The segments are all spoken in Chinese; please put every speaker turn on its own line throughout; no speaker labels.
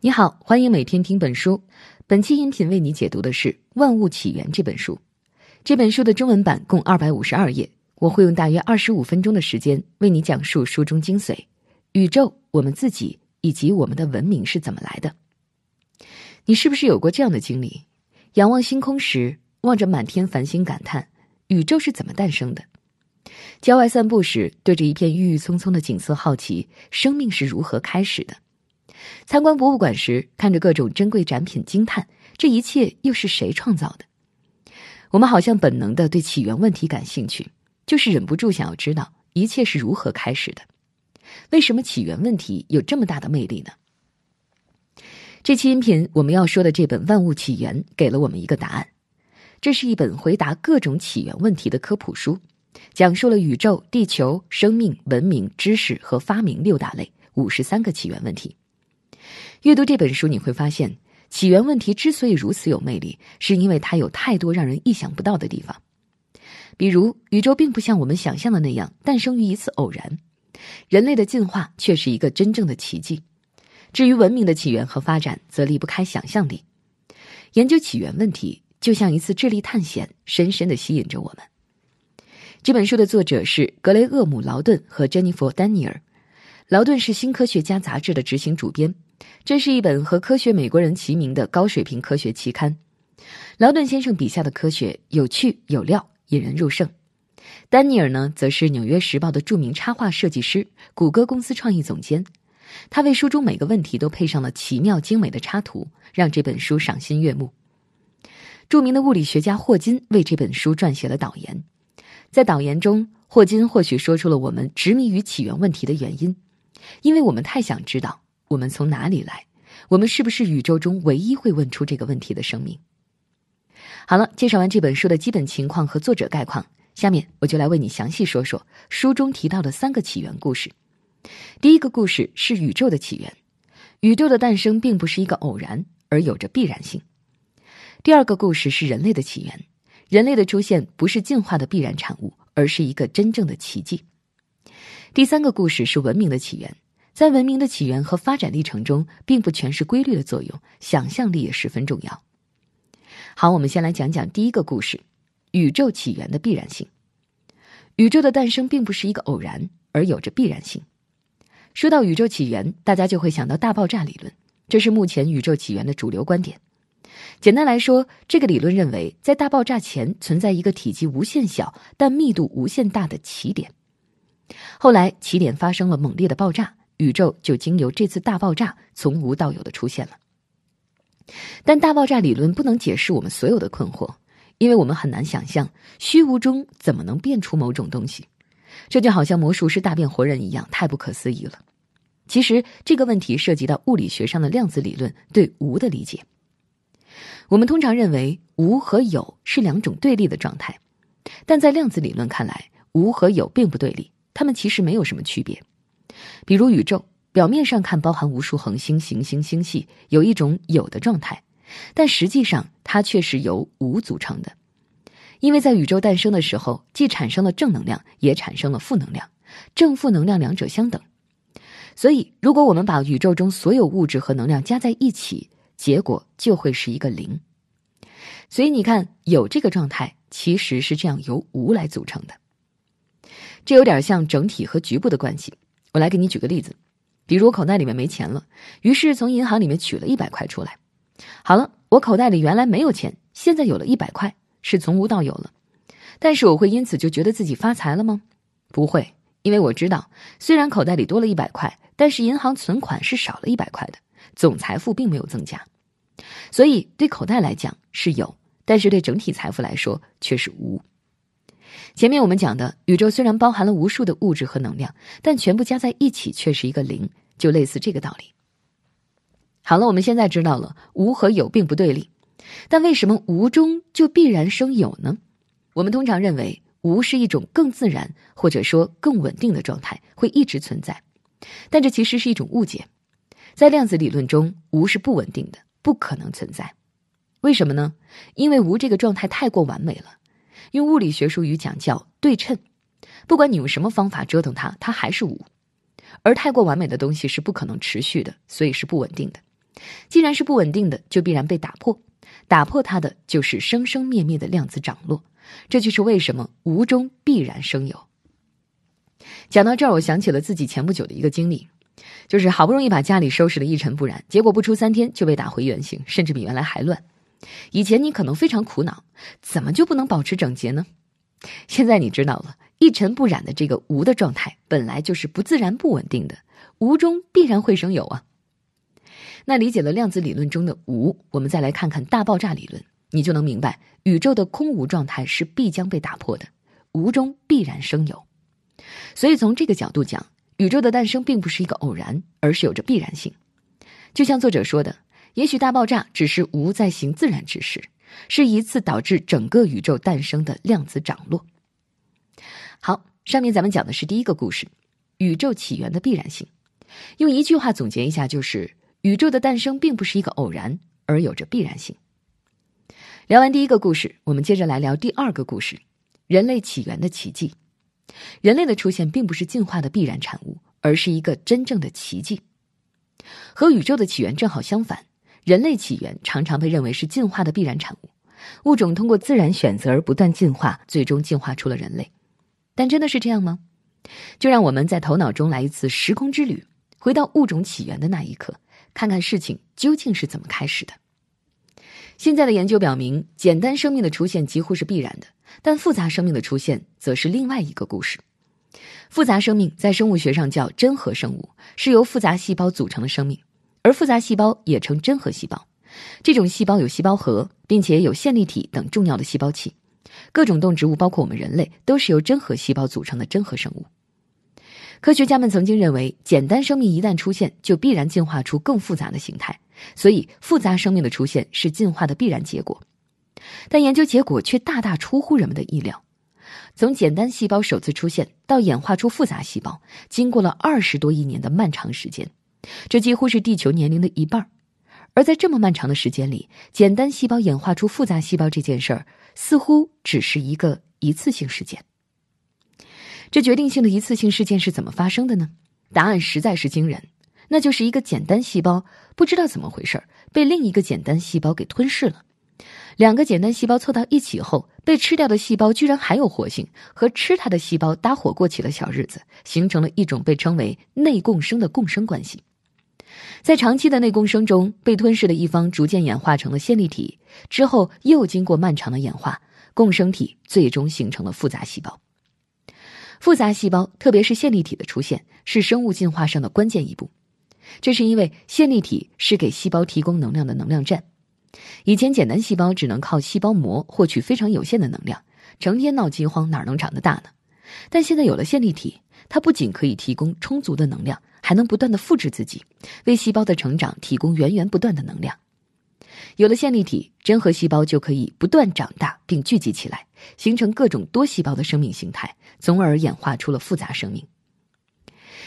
你好，欢迎每天听本书。本期音频为你解读的是《万物起源》这本书。这本书的中文版共二百五十二页，我会用大约二十五分钟的时间为你讲述书中精髓：宇宙、我们自己以及我们的文明是怎么来的。你是不是有过这样的经历？仰望星空时，望着满天繁星，感叹宇宙是怎么诞生的？郊外散步时，对着一片郁郁葱葱的景色，好奇生命是如何开始的？参观博物馆时，看着各种珍贵展品，惊叹这一切又是谁创造的？我们好像本能的对起源问题感兴趣，就是忍不住想要知道一切是如何开始的。为什么起源问题有这么大的魅力呢？这期音频我们要说的这本《万物起源》给了我们一个答案。这是一本回答各种起源问题的科普书，讲述了宇宙、地球、生命、文明、知识和发明六大类五十三个起源问题。阅读这本书，你会发现，起源问题之所以如此有魅力，是因为它有太多让人意想不到的地方。比如，宇宙并不像我们想象的那样诞生于一次偶然，人类的进化却是一个真正的奇迹。至于文明的起源和发展，则离不开想象力。研究起源问题，就像一次智力探险，深深的吸引着我们。这本书的作者是格雷厄姆·劳顿和珍妮弗·丹尼尔。劳顿是《新科学家》杂志的执行主编。这是一本和《科学美国人》齐名的高水平科学期刊。劳顿先生笔下的科学有趣有料，引人入胜。丹尼尔呢，则是《纽约时报》的著名插画设计师，谷歌公司创意总监。他为书中每个问题都配上了奇妙精美的插图，让这本书赏心悦目。著名的物理学家霍金为这本书撰写了导言，在导言中，霍金或许说出了我们执迷于起源问题的原因，因为我们太想知道。我们从哪里来？我们是不是宇宙中唯一会问出这个问题的生命？好了，介绍完这本书的基本情况和作者概况，下面我就来为你详细说说书中提到的三个起源故事。第一个故事是宇宙的起源，宇宙的诞生并不是一个偶然，而有着必然性。第二个故事是人类的起源，人类的出现不是进化的必然产物，而是一个真正的奇迹。第三个故事是文明的起源。在文明的起源和发展历程中，并不全是规律的作用，想象力也十分重要。好，我们先来讲讲第一个故事：宇宙起源的必然性。宇宙的诞生并不是一个偶然，而有着必然性。说到宇宙起源，大家就会想到大爆炸理论，这是目前宇宙起源的主流观点。简单来说，这个理论认为，在大爆炸前存在一个体积无限小但密度无限大的起点，后来起点发生了猛烈的爆炸。宇宙就经由这次大爆炸从无到有的出现了，但大爆炸理论不能解释我们所有的困惑，因为我们很难想象虚无中怎么能变出某种东西，这就好像魔术师大变活人一样，太不可思议了。其实这个问题涉及到物理学上的量子理论对无的理解。我们通常认为无和有是两种对立的状态，但在量子理论看来，无和有并不对立，它们其实没有什么区别。比如宇宙表面上看包含无数恒星、行星、星系，有一种有的状态，但实际上它却是由无组成的。因为在宇宙诞生的时候，既产生了正能量，也产生了负能量，正负能量两者相等。所以，如果我们把宇宙中所有物质和能量加在一起，结果就会是一个零。所以你看，有这个状态其实是这样由无来组成的。这有点像整体和局部的关系。我来给你举个例子，比如我口袋里面没钱了，于是从银行里面取了一百块出来。好了，我口袋里原来没有钱，现在有了一百块，是从无到有了。但是我会因此就觉得自己发财了吗？不会，因为我知道，虽然口袋里多了一百块，但是银行存款是少了一百块的，总财富并没有增加。所以对口袋来讲是有，但是对整体财富来说却是无。前面我们讲的宇宙虽然包含了无数的物质和能量，但全部加在一起却是一个零，就类似这个道理。好了，我们现在知道了无和有并不对立，但为什么无中就必然生有呢？我们通常认为无是一种更自然或者说更稳定的状态，会一直存在，但这其实是一种误解。在量子理论中，无是不稳定的，不可能存在。为什么呢？因为无这个状态太过完美了。用物理学术语讲叫对称，不管你用什么方法折腾它，它还是无。而太过完美的东西是不可能持续的，所以是不稳定的。既然是不稳定的，就必然被打破。打破它的就是生生灭灭的量子涨落。这就是为什么无中必然生有。讲到这儿，我想起了自己前不久的一个经历，就是好不容易把家里收拾的一尘不染，结果不出三天就被打回原形，甚至比原来还乱。以前你可能非常苦恼，怎么就不能保持整洁呢？现在你知道了，一尘不染的这个无的状态，本来就是不自然、不稳定的，无中必然会生有啊。那理解了量子理论中的无，我们再来看看大爆炸理论，你就能明白宇宙的空无状态是必将被打破的，无中必然生有。所以从这个角度讲，宇宙的诞生并不是一个偶然，而是有着必然性。就像作者说的，也许大爆炸只是无在行自然之事，是一次导致整个宇宙诞生的量子涨落。好，上面咱们讲的是第一个故事，宇宙起源的必然性。用一句话总结一下，就是宇宙的诞生并不是一个偶然，而有着必然性。聊完第一个故事，我们接着来聊第二个故事：人类起源的奇迹。人类的出现并不是进化的必然产物，而是一个真正的奇迹。和宇宙的起源正好相反，人类起源常常被认为是进化的必然产物。物种通过自然选择而不断进化，最终进化出了人类。但真的是这样吗？就让我们在头脑中来一次时空之旅，回到物种起源的那一刻，看看事情究竟是怎么开始的。现在的研究表明，简单生命的出现几乎是必然的。但复杂生命的出现则是另外一个故事。复杂生命在生物学上叫真核生物，是由复杂细胞组成的生命，而复杂细胞也称真核细胞。这种细胞有细胞核，并且有线粒体等重要的细胞器。各种动植物，包括我们人类，都是由真核细胞组成的真核生物。科学家们曾经认为，简单生命一旦出现，就必然进化出更复杂的形态，所以复杂生命的出现是进化的必然结果。但研究结果却大大出乎人们的意料。从简单细胞首次出现到演化出复杂细胞，经过了二十多亿年的漫长时间，这几乎是地球年龄的一半。而在这么漫长的时间里，简单细胞演化出复杂细胞这件事儿，似乎只是一个一次性事件。这决定性的一次性事件是怎么发生的呢？答案实在是惊人，那就是一个简单细胞不知道怎么回事被另一个简单细胞给吞噬了。两个简单细胞凑到一起后，被吃掉的细胞居然还有活性，和吃它的细胞搭伙过起了小日子，形成了一种被称为内共生的共生关系。在长期的内共生中，被吞噬的一方逐渐演化成了线粒体，之后又经过漫长的演化，共生体最终形成了复杂细胞。复杂细胞，特别是线粒体的出现，是生物进化上的关键一步。这是因为线粒体是给细胞提供能量的能量站。以前简单细胞只能靠细胞膜获取非常有限的能量，成天闹饥荒，哪能长得大呢？但现在有了线粒体，它不仅可以提供充足的能量，还能不断的复制自己，为细胞的成长提供源源不断的能量。有了线粒体，真核细胞就可以不断长大并聚集起来，形成各种多细胞的生命形态，从而演化出了复杂生命。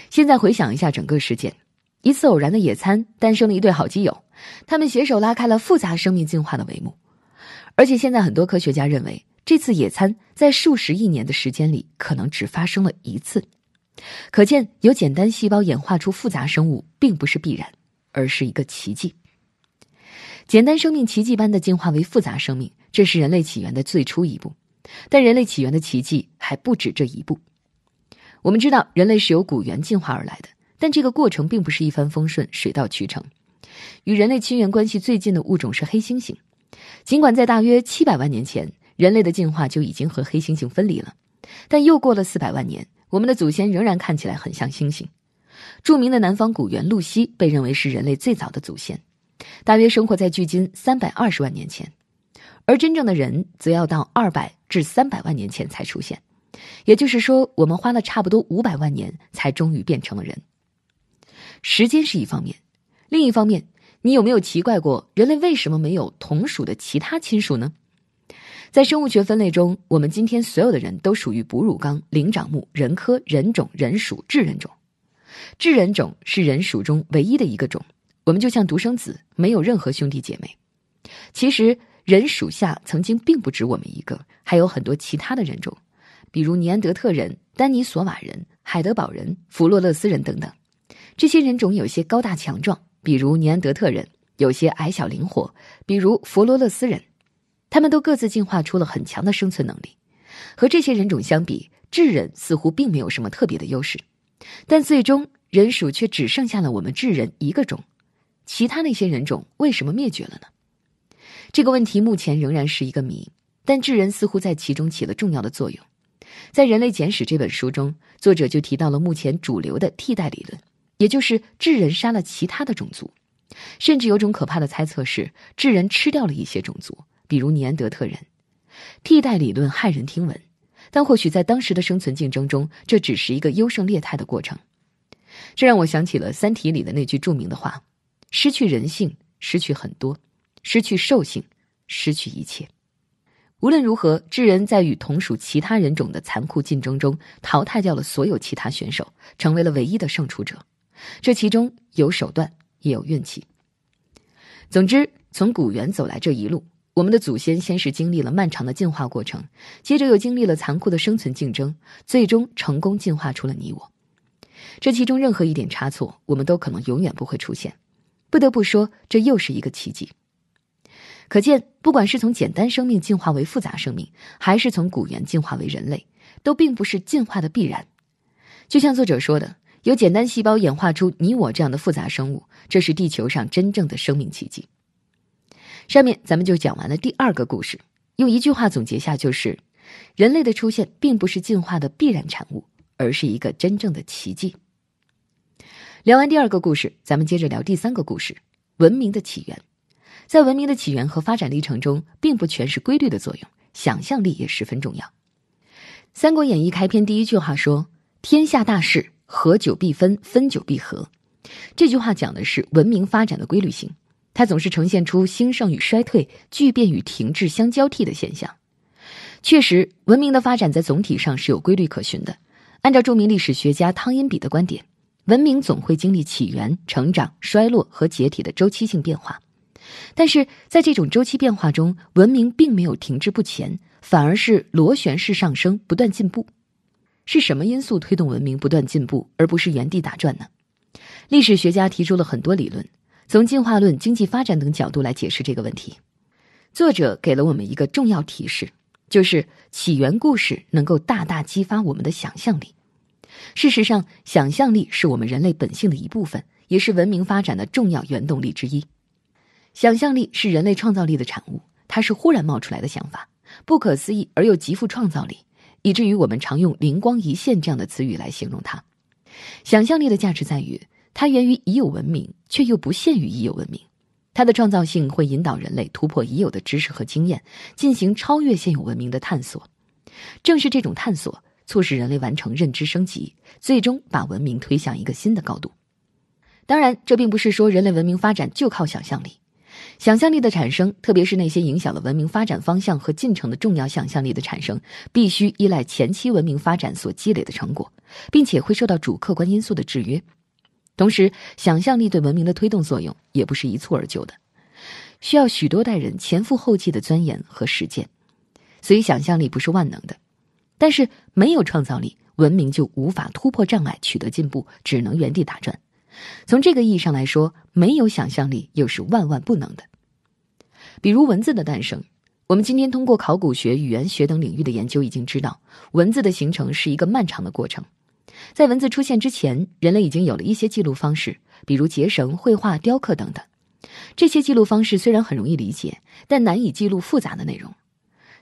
现在回想一下整个事件。一次偶然的野餐，诞生了一对好基友，他们携手拉开了复杂生命进化的帷幕。而且现在很多科学家认为，这次野餐在数十亿年的时间里可能只发生了一次。可见，由简单细胞演化出复杂生物，并不是必然，而是一个奇迹。简单生命奇迹般的进化为复杂生命，这是人类起源的最初一步。但人类起源的奇迹还不止这一步。我们知道，人类是由古猿进化而来的。但这个过程并不是一帆风顺、水到渠成。与人类亲缘关系最近的物种是黑猩猩，尽管在大约七百万年前，人类的进化就已经和黑猩猩分离了，但又过了四百万年，我们的祖先仍然看起来很像猩猩。著名的南方古猿露西被认为是人类最早的祖先，大约生活在距今三百二十万年前，而真正的人则要到二百至三百万年前才出现。也就是说，我们花了差不多五百万年才终于变成了人。时间是一方面，另一方面，你有没有奇怪过，人类为什么没有同属的其他亲属呢？在生物学分类中，我们今天所有的人都属于哺乳纲灵长目人科人种人属智人种。智人种是人属中唯一的一个种，我们就像独生子，没有任何兄弟姐妹。其实，人属下曾经并不止我们一个，还有很多其他的人种，比如尼安德特人、丹尼索瓦人、海德堡人、弗洛勒斯人等等。这些人种有些高大强壮，比如尼安德特人，有些矮小灵活，比如弗洛勒斯人，他们都各自进化出了很强的生存能力。和这些人种相比，智人似乎并没有什么特别的优势，但最终人属却只剩下了我们智人一个种。其他那些人种为什么灭绝了呢？这个问题目前仍然是一个谜，但智人似乎在其中起了重要的作用。在《人类简史》这本书中，作者就提到了目前主流的替代理论，也就是智人杀了其他的种族。甚至有种可怕的猜测是，智人吃掉了一些种族，比如尼安德特人。替代理论骇人听闻，但或许在当时的生存竞争中，这只是一个优胜劣汰的过程。这让我想起了《三体》里的那句著名的话：“失去人性，失去很多；失去兽性，失去一切。”无论如何，智人在与同属其他人种的残酷竞争中，淘汰掉了所有其他选手，成为了唯一的胜出者。这其中有手段。也有运气。总之，从古猿走来这一路，我们的祖先先是经历了漫长的进化过程，接着又经历了残酷的生存竞争，最终成功进化出了你我。这其中任何一点差错，我们都可能永远不会出现。不得不说，这又是一个奇迹。可见，不管是从简单生命进化为复杂生命，还是从古猿进化为人类，都并不是进化的必然。就像作者说的。由简单细胞演化出你我这样的复杂生物，这是地球上真正的生命奇迹。上面咱们就讲完了第二个故事，用一句话总结下就是：人类的出现并不是进化的必然产物，而是一个真正的奇迹。聊完第二个故事，咱们接着聊第三个故事——文明的起源。在文明的起源和发展历程中，并不全是规律的作用，想象力也十分重要。《三国演义》开篇第一句话说：“天下大势。”合久必分，分久必合。这句话讲的是文明发展的规律性，它总是呈现出兴盛与衰退、巨变与停滞相交替的现象。确实，文明的发展在总体上是有规律可循的。按照著名历史学家汤因比的观点，文明总会经历起源、成长、衰落和解体的周期性变化。但是在这种周期变化中，文明并没有停滞不前，反而是螺旋式上升，不断进步。是什么因素推动文明不断进步，而不是原地打转呢？历史学家提出了很多理论，从进化论、经济发展等角度来解释这个问题。作者给了我们一个重要提示，就是起源故事能够大大激发我们的想象力。事实上，想象力是我们人类本性的一部分，也是文明发展的重要原动力之一。想象力是人类创造力的产物，它是忽然冒出来的想法，不可思议而又极富创造力。以至于我们常用“灵光一现”这样的词语来形容它。想象力的价值在于，它源于已有文明，却又不限于已有文明。它的创造性会引导人类突破已有的知识和经验，进行超越现有文明的探索。正是这种探索，促使人类完成认知升级，最终把文明推向一个新的高度。当然，这并不是说人类文明发展就靠想象力。想象力的产生，特别是那些影响了文明发展方向和进程的重要想象力的产生，必须依赖前期文明发展所积累的成果，并且会受到主客观因素的制约。同时，想象力对文明的推动作用也不是一蹴而就的，需要许多代人前赴后继的钻研和实践。所以，想象力不是万能的。但是，没有创造力，文明就无法突破障碍，取得进步，只能原地打转。从这个意义上来说，没有想象力又是万万不能的。比如文字的诞生，我们今天通过考古学、语言学等领域的研究，已经知道文字的形成是一个漫长的过程。在文字出现之前，人类已经有了一些记录方式，比如结绳、绘画、雕刻等等。这些记录方式虽然很容易理解，但难以记录复杂的内容。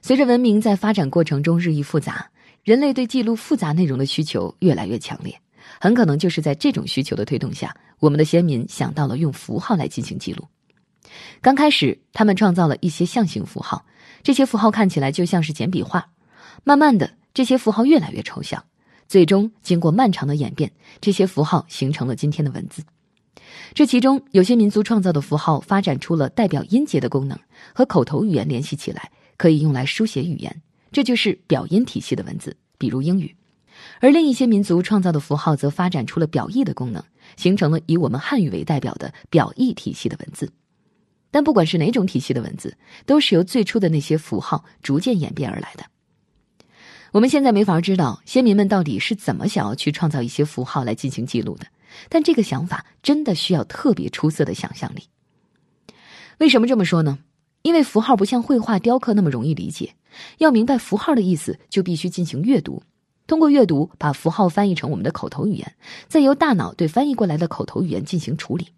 随着文明在发展过程中日益复杂，人类对记录复杂内容的需求越来越强烈。很可能就是在这种需求的推动下，我们的先民想到了用符号来进行记录。刚开始，他们创造了一些象形符号，这些符号看起来就像是简笔画。慢慢的，这些符号越来越抽象，最终经过漫长的演变，这些符号形成了今天的文字。这其中，有些民族创造的符号发展出了代表音节的功能，和口头语言联系起来，可以用来书写语言，这就是表音体系的文字，比如英语。而另一些民族创造的符号则发展出了表意的功能，形成了以我们汉语为代表的表意体系的文字。但不管是哪种体系的文字，都是由最初的那些符号逐渐演变而来的。我们现在没法知道先民们到底是怎么想要去创造一些符号来进行记录的，但这个想法真的需要特别出色的想象力。为什么这么说呢？因为符号不像绘画、雕刻那么容易理解，要明白符号的意思，就必须进行阅读。通过阅读，把符号翻译成我们的口头语言，再由大脑对翻译过来的口头语言进行处理。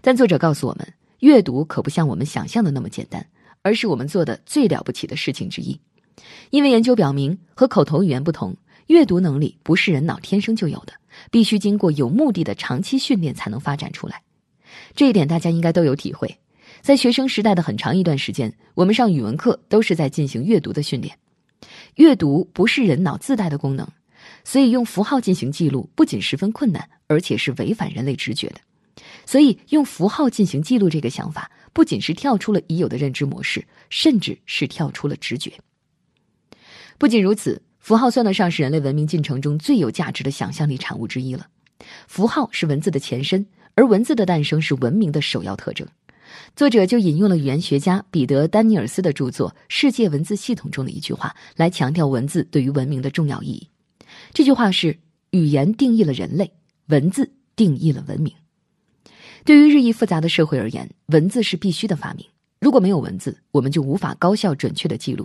但作者告诉我们，阅读可不像我们想象的那么简单，而是我们做的最了不起的事情之一。因为研究表明，和口头语言不同，阅读能力不是人脑天生就有的，必须经过有目的的长期训练才能发展出来。这一点大家应该都有体会。在学生时代的很长一段时间，我们上语文课都是在进行阅读的训练。阅读不是人脑自带的功能，所以用符号进行记录不仅十分困难，而且是违反人类直觉的。所以用符号进行记录这个想法，不仅是跳出了已有的认知模式，甚至是跳出了直觉。不仅如此，符号算得上是人类文明进程中最有价值的想象力产物之一了。符号是文字的前身，而文字的诞生是文明的首要特征。作者就引用了语言学家彼得·丹尼尔斯的著作《世界文字系统》中的一句话，来强调文字对于文明的重要意义。这句话是：“语言定义了人类，文字定义了文明。”对于日益复杂的社会而言，文字是必须的发明。如果没有文字，我们就无法高效准确的记录；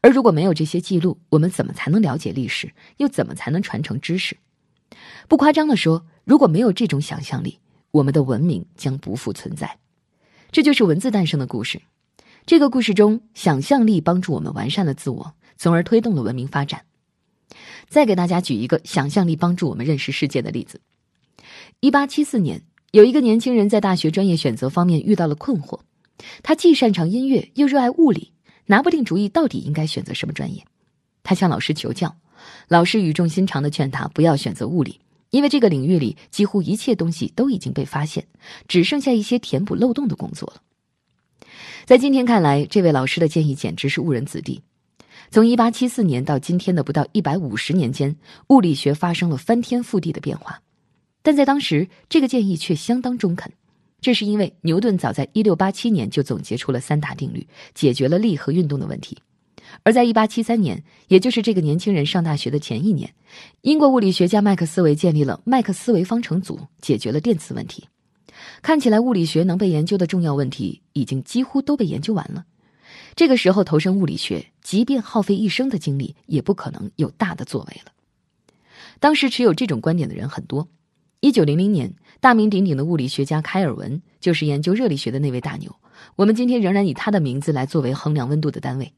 而如果没有这些记录，我们怎么才能了解历史？又怎么才能传承知识？不夸张的说，如果没有这种想象力，我们的文明将不复存在。这就是文字诞生的故事。这个故事中，想象力帮助我们完善了自我，从而推动了文明发展。再给大家举一个想象力帮助我们认识世界的例子：一八七四年，有一个年轻人在大学专业选择方面遇到了困惑。他既擅长音乐，又热爱物理，拿不定主意到底应该选择什么专业。他向老师求教，老师语重心长的劝他不要选择物理。因为这个领域里几乎一切东西都已经被发现，只剩下一些填补漏洞的工作了。在今天看来，这位老师的建议简直是误人子弟。从1874年到今天的不到150年间，物理学发生了翻天覆地的变化，但在当时，这个建议却相当中肯。这是因为牛顿早在1687年就总结出了三大定律，解决了力和运动的问题。而在1873年，也就是这个年轻人上大学的前一年，英国物理学家麦克斯韦建立了麦克斯韦方程组，解决了电磁问题。看起来物理学能被研究的重要问题已经几乎都被研究完了。这个时候投身物理学，即便耗费一生的精力，也不可能有大的作为了。当时持有这种观点的人很多。1900年，大名鼎鼎的物理学家开尔文就是研究热力学的那位大牛。我们今天仍然以他的名字来作为衡量温度的单位。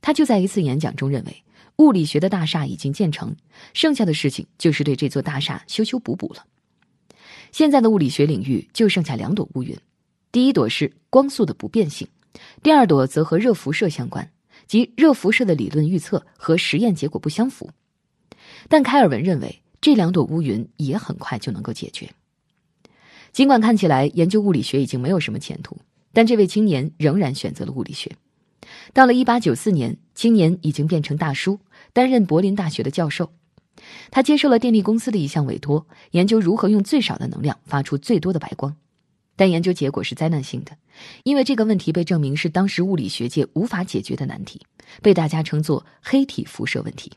他就在一次演讲中认为，物理学的大厦已经建成，剩下的事情就是对这座大厦修修补补了。现在的物理学领域就剩下两朵乌云，第一朵是光速的不变性，第二朵则和热辐射相关，即热辐射的理论预测和实验结果不相符。但开尔文认为，这两朵乌云也很快就能够解决。尽管看起来研究物理学已经没有什么前途，但这位青年仍然选择了物理学。到了1894年，青年已经变成大叔，担任柏林大学的教授。他接受了电力公司的一项委托，研究如何用最少的能量发出最多的白光。但研究结果是灾难性的，因为这个问题被证明是当时物理学界无法解决的难题，被大家称作“黑体辐射问题”。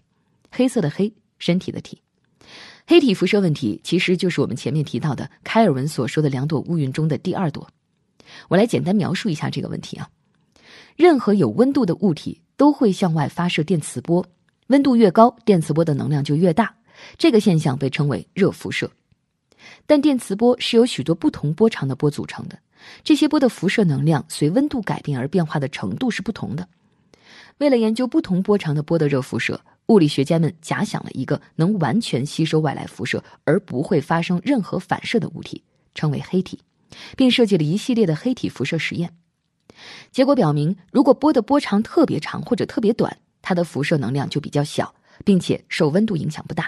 黑色的黑，身体的体。黑体辐射问题其实就是我们前面提到的开尔文所说的两朵乌云中的第二朵。我来简单描述一下这个问题啊。任何有温度的物体都会向外发射电磁波，温度越高，电磁波的能量就越大。这个现象被称为热辐射。但电磁波是由许多不同波长的波组成的，这些波的辐射能量随温度改变而变化的程度是不同的。为了研究不同波长的波的热辐射，物理学家们假想了一个能完全吸收外来辐射而不会发生任何反射的物体，称为黑体，并设计了一系列的黑体辐射实验。结果表明，如果波的波长特别长或者特别短，它的辐射能量就比较小，并且受温度影响不大。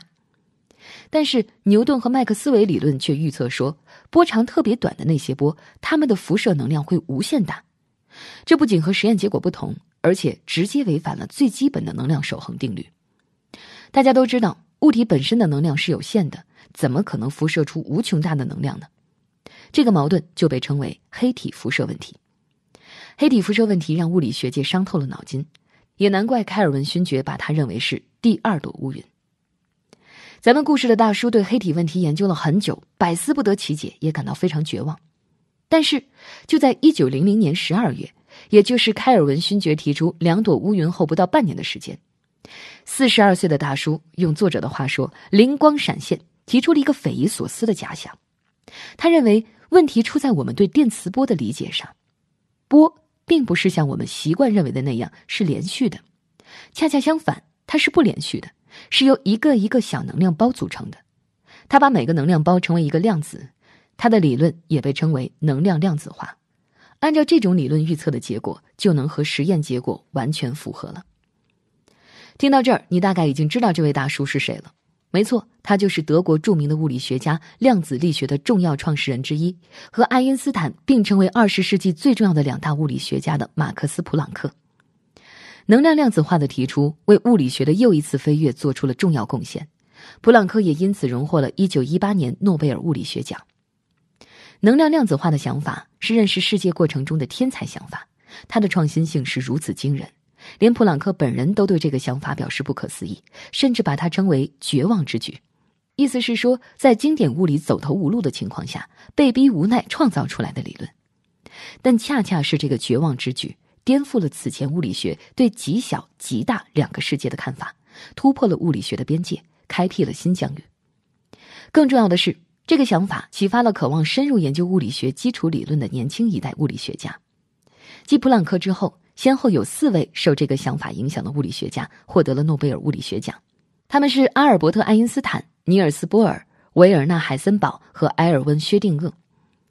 但是牛顿和麦克斯韦理论却预测说，波长特别短的那些波，它们的辐射能量会无限大。这不仅和实验结果不同，而且直接违反了最基本的能量守恒定律。大家都知道，物体本身的能量是有限的，怎么可能辐射出无穷大的能量呢？这个矛盾就被称为黑体辐射问题。黑体辐射问题让物理学界伤透了脑筋，也难怪开尔文勋爵把他认为是第二朵乌云。咱们故事的大叔对黑体问题研究了很久，百思不得其解，也感到非常绝望。但是就在一九零零年十二月，也就是开尔文勋爵提出两朵乌云后不到半年的时间，四十二岁的大叔用作者的话说，灵光闪现，提出了一个匪夷所思的假想。他认为问题出在我们对电磁波的理解上，波并不是像我们习惯认为的那样是连续的，恰恰相反，它是不连续的，是由一个一个小能量包组成的。他把每个能量包称为一个量子，他的理论也被称为能量量子化。按照这种理论预测的结果，就能和实验结果完全符合了。听到这儿，你大概已经知道这位大叔是谁了。没错，他就是德国著名的物理学家、量子力学的重要创始人之一，和爱因斯坦并称为二十世纪最重要的两大物理学家的马克思·普朗克。能量量子化的提出，为物理学的又一次飞跃做出了重要贡献。普朗克也因此荣获了一九一八年诺贝尔物理学奖。能量量子化的想法是认识世界过程中的天才想法，它的创新性是如此惊人。连普朗克本人都对这个想法表示不可思议，甚至把它称为“绝望之举”，意思是说，在经典物理走投无路的情况下，被逼无奈创造出来的理论。但恰恰是这个绝望之举，颠覆了此前物理学对极小、极大两个世界的看法，突破了物理学的边界，开辟了新疆域。更重要的是，这个想法启发了渴望深入研究物理学基础理论的年轻一代物理学家，继普朗克之后。先后有四位受这个想法影响的物理学家获得了诺贝尔物理学奖，他们是阿尔伯特·爱因斯坦、尼尔斯·波尔、维尔纳·海森堡和埃尔温·薛定谔。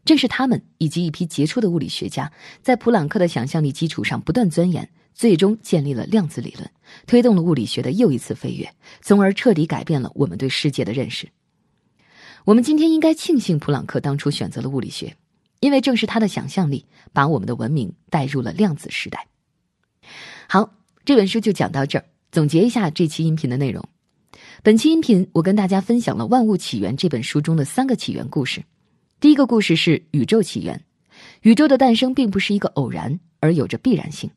正是他们以及一批杰出的物理学家，在普朗克的想象力基础上不断钻研，最终建立了量子理论，推动了物理学的又一次飞跃，从而彻底改变了我们对世界的认识。我们今天应该庆幸普朗克当初选择了物理学，因为正是他的想象力把我们的文明带入了量子时代。好，这本书就讲到这儿。总结一下这期音频的内容。本期音频我跟大家分享了《万物起源》这本书中的三个起源故事。第一个故事是宇宙起源，宇宙的诞生并不是一个偶然，而有着必然性。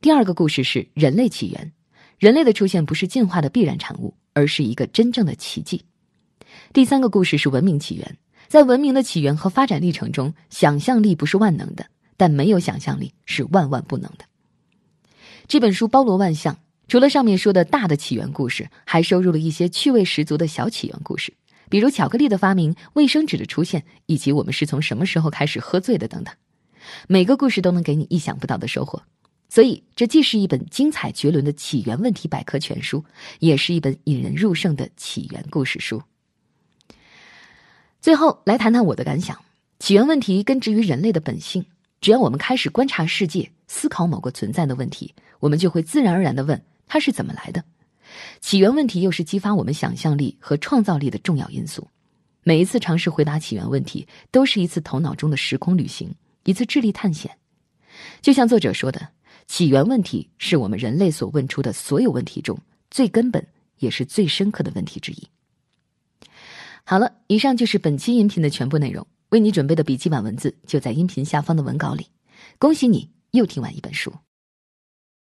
第二个故事是人类起源，人类的出现不是进化的必然产物，而是一个真正的奇迹。第三个故事是文明起源，在文明的起源和发展历程中，想象力不是万能的，但没有想象力是万万不能的。这本书包罗万象，除了上面说的大的起源故事，还收录了一些趣味十足的小起源故事，比如巧克力的发明、卫生纸的出现，以及我们是从什么时候开始喝醉的等等。每个故事都能给你意想不到的收获，所以这既是一本精彩绝伦的起源问题百科全书，也是一本引人入胜的起源故事书。最后来谈谈我的感想：起源问题根植于人类的本性，只要我们开始观察世界。思考某个存在的问题，我们就会自然而然的问它是怎么来的。起源问题又是激发我们想象力和创造力的重要因素。每一次尝试回答起源问题，都是一次头脑中的时空旅行，一次智力探险。就像作者说的，起源问题是我们人类所问出的所有问题中最根本也是最深刻的问题之一。好了，以上就是本期音频的全部内容。为你准备的笔记本文字就在音频下方的文稿里。恭喜你！又听完一本书。